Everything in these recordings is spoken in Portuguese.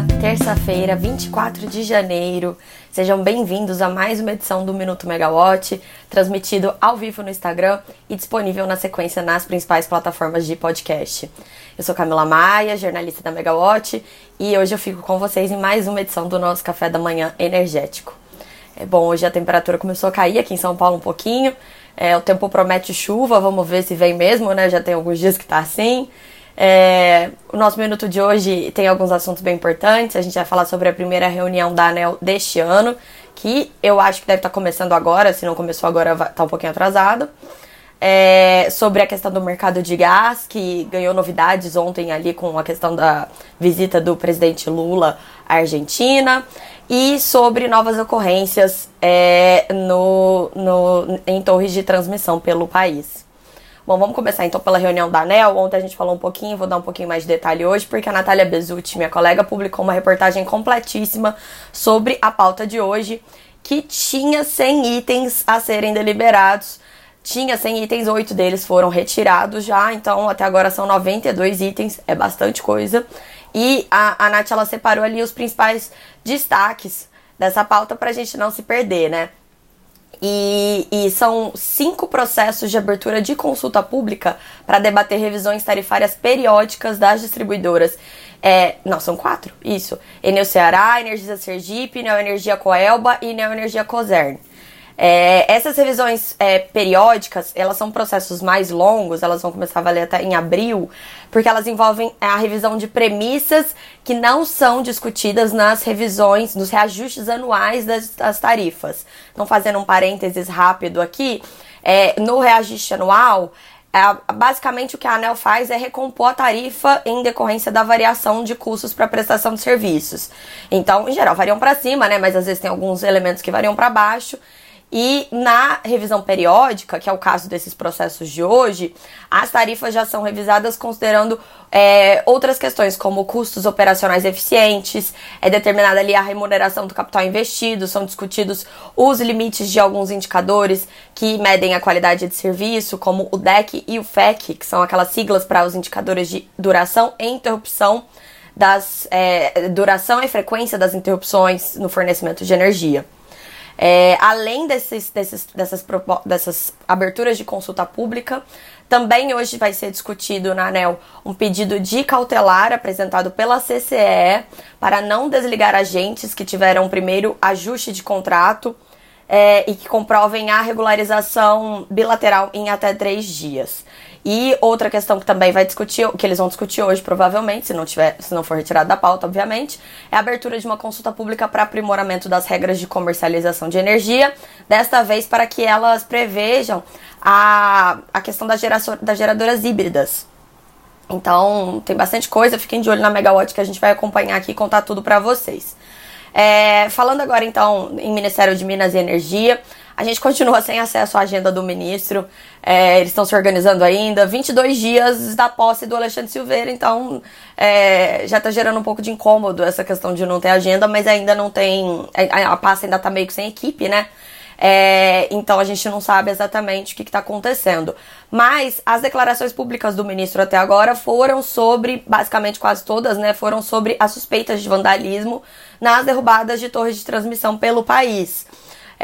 terça-feira, 24 de janeiro. Sejam bem-vindos a mais uma edição do Minuto Megawatt, transmitido ao vivo no Instagram e disponível na sequência nas principais plataformas de podcast. Eu sou Camila Maia, jornalista da Megawatt, e hoje eu fico com vocês em mais uma edição do nosso café da manhã energético. É bom, hoje a temperatura começou a cair aqui em São Paulo um pouquinho. É, o tempo promete chuva, vamos ver se vem mesmo, né? Já tem alguns dias que tá assim. É, o nosso minuto de hoje tem alguns assuntos bem importantes. A gente vai falar sobre a primeira reunião da ANEL deste ano, que eu acho que deve estar começando agora, se não começou agora, está um pouquinho atrasado. É, sobre a questão do mercado de gás, que ganhou novidades ontem ali com a questão da visita do presidente Lula à Argentina. E sobre novas ocorrências é, no, no, em torres de transmissão pelo país. Bom, vamos começar então pela reunião da ANEL. Ontem a gente falou um pouquinho, vou dar um pouquinho mais de detalhe hoje, porque a Natália Bezutti, minha colega, publicou uma reportagem completíssima sobre a pauta de hoje, que tinha 100 itens a serem deliberados. Tinha 100 itens, 8 deles foram retirados já, então até agora são 92 itens, é bastante coisa. E a, a Nath, ela separou ali os principais destaques dessa pauta pra gente não se perder, né? E, e, são cinco processos de abertura de consulta pública para debater revisões tarifárias periódicas das distribuidoras. É, não, são quatro, isso. Enel Ceará, Energisa Sergipe, Neoenergia Coelba e Neoenergia Cosern. É, essas revisões é, periódicas, elas são processos mais longos, elas vão começar a valer até em abril, porque elas envolvem a revisão de premissas que não são discutidas nas revisões, nos reajustes anuais das, das tarifas. Então, fazendo um parênteses rápido aqui, é, no reajuste anual, é, basicamente o que a ANEL faz é recompor a tarifa em decorrência da variação de custos para prestação de serviços. Então, em geral, variam para cima, né? Mas às vezes tem alguns elementos que variam para baixo. E na revisão periódica, que é o caso desses processos de hoje, as tarifas já são revisadas considerando é, outras questões, como custos operacionais eficientes, é determinada ali a remuneração do capital investido, são discutidos os limites de alguns indicadores que medem a qualidade de serviço, como o DEC e o FEC, que são aquelas siglas para os indicadores de duração e interrupção das é, duração e frequência das interrupções no fornecimento de energia. É, além desses, desses, dessas, dessas aberturas de consulta pública, também hoje vai ser discutido na ANEL um pedido de cautelar apresentado pela CCE para não desligar agentes que tiveram primeiro ajuste de contrato é, e que comprovem a regularização bilateral em até três dias. E outra questão que também vai discutir, que eles vão discutir hoje, provavelmente, se não, tiver, se não for retirado da pauta, obviamente, é a abertura de uma consulta pública para aprimoramento das regras de comercialização de energia, desta vez para que elas prevejam a, a questão das, geração, das geradoras híbridas. Então, tem bastante coisa, fiquem de olho na Megawatt que a gente vai acompanhar aqui e contar tudo para vocês. É, falando agora, então, em Ministério de Minas e Energia, a gente continua sem acesso à agenda do ministro. É, eles estão se organizando ainda. 22 dias da posse do Alexandre Silveira, então é, já está gerando um pouco de incômodo essa questão de não ter agenda, mas ainda não tem. A, a pasta ainda está meio que sem equipe, né? É, então a gente não sabe exatamente o que está acontecendo. Mas as declarações públicas do ministro até agora foram sobre, basicamente quase todas, né? Foram sobre as suspeitas de vandalismo nas derrubadas de torres de transmissão pelo país.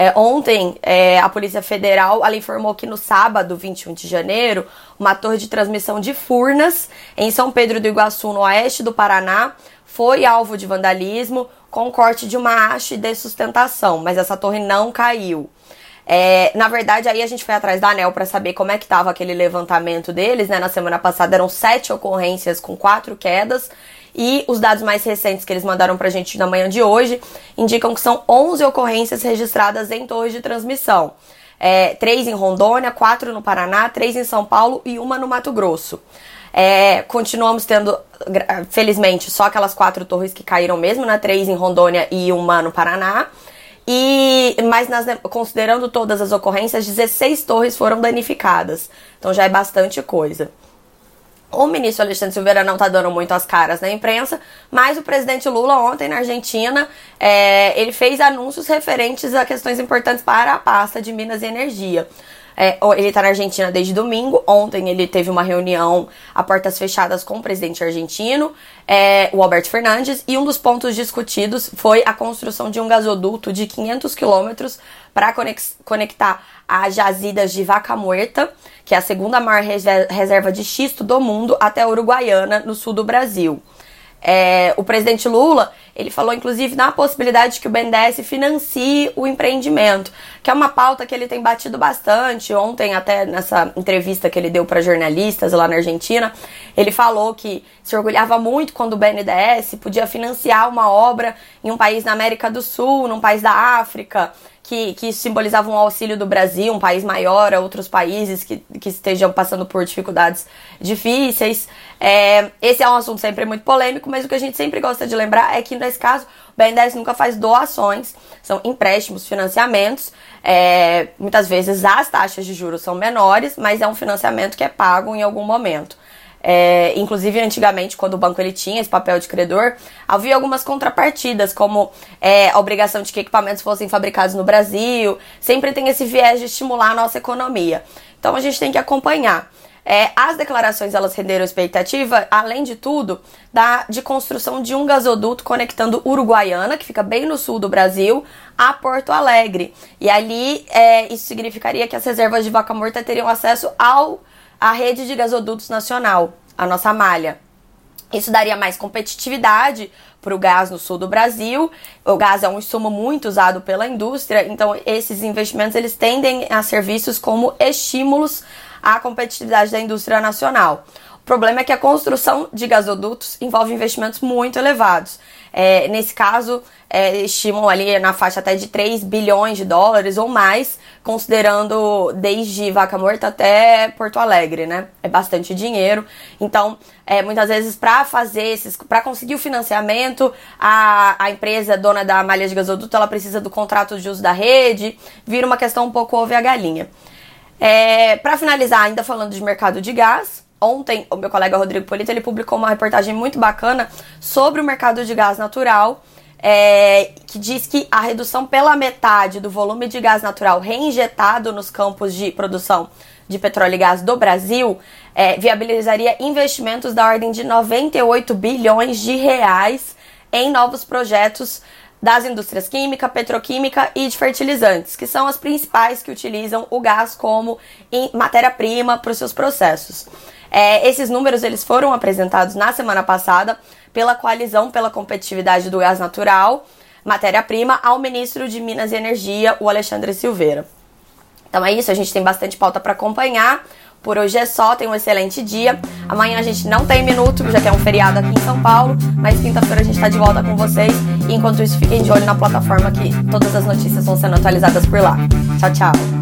É, ontem, é, a Polícia Federal ela informou que no sábado, 21 de janeiro, uma torre de transmissão de Furnas, em São Pedro do Iguaçu, no oeste do Paraná, foi alvo de vandalismo com corte de uma haste de sustentação, mas essa torre não caiu. É, na verdade, aí a gente foi atrás da ANEL para saber como é que estava aquele levantamento deles, né? Na semana passada eram sete ocorrências com quatro quedas e os dados mais recentes que eles mandaram pra gente na manhã de hoje indicam que são 11 ocorrências registradas em torres de transmissão. É, três em Rondônia, quatro no Paraná, três em São Paulo e uma no Mato Grosso. É, continuamos tendo, felizmente, só aquelas quatro torres que caíram mesmo, né? Três em Rondônia e uma no Paraná. E, mas nas, considerando todas as ocorrências, 16 torres foram danificadas. Então já é bastante coisa. O ministro Alexandre Silveira não está dando muito as caras na imprensa, mas o presidente Lula ontem na Argentina é, ele fez anúncios referentes a questões importantes para a pasta de Minas e Energia. É, ele está na Argentina desde domingo. Ontem ele teve uma reunião a portas fechadas com o presidente argentino, é, o Alberto Fernandes, e um dos pontos discutidos foi a construção de um gasoduto de 500 quilômetros para conectar as jazidas de Vaca Muerta, que é a segunda maior reserva de xisto do mundo, até a Uruguaiana, no sul do Brasil. É, o presidente Lula, ele falou inclusive na possibilidade de que o BNDES financie o empreendimento, que é uma pauta que ele tem batido bastante. Ontem, até nessa entrevista que ele deu para jornalistas lá na Argentina, ele falou que se orgulhava muito quando o BNDES podia financiar uma obra em um país na América do Sul, num país da África, que, que simbolizavam um auxílio do Brasil, um país maior, a outros países que, que estejam passando por dificuldades difíceis. É, esse é um assunto sempre muito polêmico, mas o que a gente sempre gosta de lembrar é que, nesse caso, o BNDES nunca faz doações, são empréstimos, financiamentos. É, muitas vezes as taxas de juros são menores, mas é um financiamento que é pago em algum momento. É, inclusive, antigamente, quando o banco ele tinha esse papel de credor, havia algumas contrapartidas, como é, a obrigação de que equipamentos fossem fabricados no Brasil. Sempre tem esse viés de estimular a nossa economia. Então, a gente tem que acompanhar. É, as declarações elas renderam expectativa, além de tudo, da, de construção de um gasoduto conectando Uruguaiana, que fica bem no sul do Brasil, a Porto Alegre. E ali é, isso significaria que as reservas de vaca morta teriam acesso ao a rede de gasodutos nacional, a nossa malha. Isso daria mais competitividade para o gás no sul do Brasil. O gás é um insumo muito usado pela indústria, então esses investimentos eles tendem a ser vistos como estímulos à competitividade da indústria nacional. O problema é que a construção de gasodutos envolve investimentos muito elevados. É, nesse caso, é, estimam ali na faixa até de 3 bilhões de dólares ou mais, considerando desde Vaca Morta até Porto Alegre, né? É bastante dinheiro. Então, é, muitas vezes, para fazer esses, para conseguir o financiamento, a, a empresa dona da malha de gasoduto ela precisa do contrato de uso da rede, vira uma questão um pouco ovo a galinha. É, para finalizar, ainda falando de mercado de gás, ontem o meu colega Rodrigo Polito ele publicou uma reportagem muito bacana sobre o mercado de gás natural é, que diz que a redução pela metade do volume de gás natural reinjetado nos campos de produção de petróleo e gás do Brasil é, viabilizaria investimentos da ordem de 98 bilhões de reais em novos projetos das indústrias química, petroquímica e de fertilizantes, que são as principais que utilizam o gás como matéria-prima para os seus processos. É, esses números eles foram apresentados na semana passada pela coalizão pela competitividade do gás natural, matéria-prima, ao ministro de Minas e Energia, o Alexandre Silveira. Então é isso, a gente tem bastante pauta para acompanhar. Por hoje é só, tem um excelente dia. Amanhã a gente não tem minuto, já é um feriado aqui em São Paulo, mas quinta-feira a gente está de volta com vocês. Enquanto isso, fiquem de olho na plataforma que todas as notícias vão sendo atualizadas por lá. Tchau, tchau.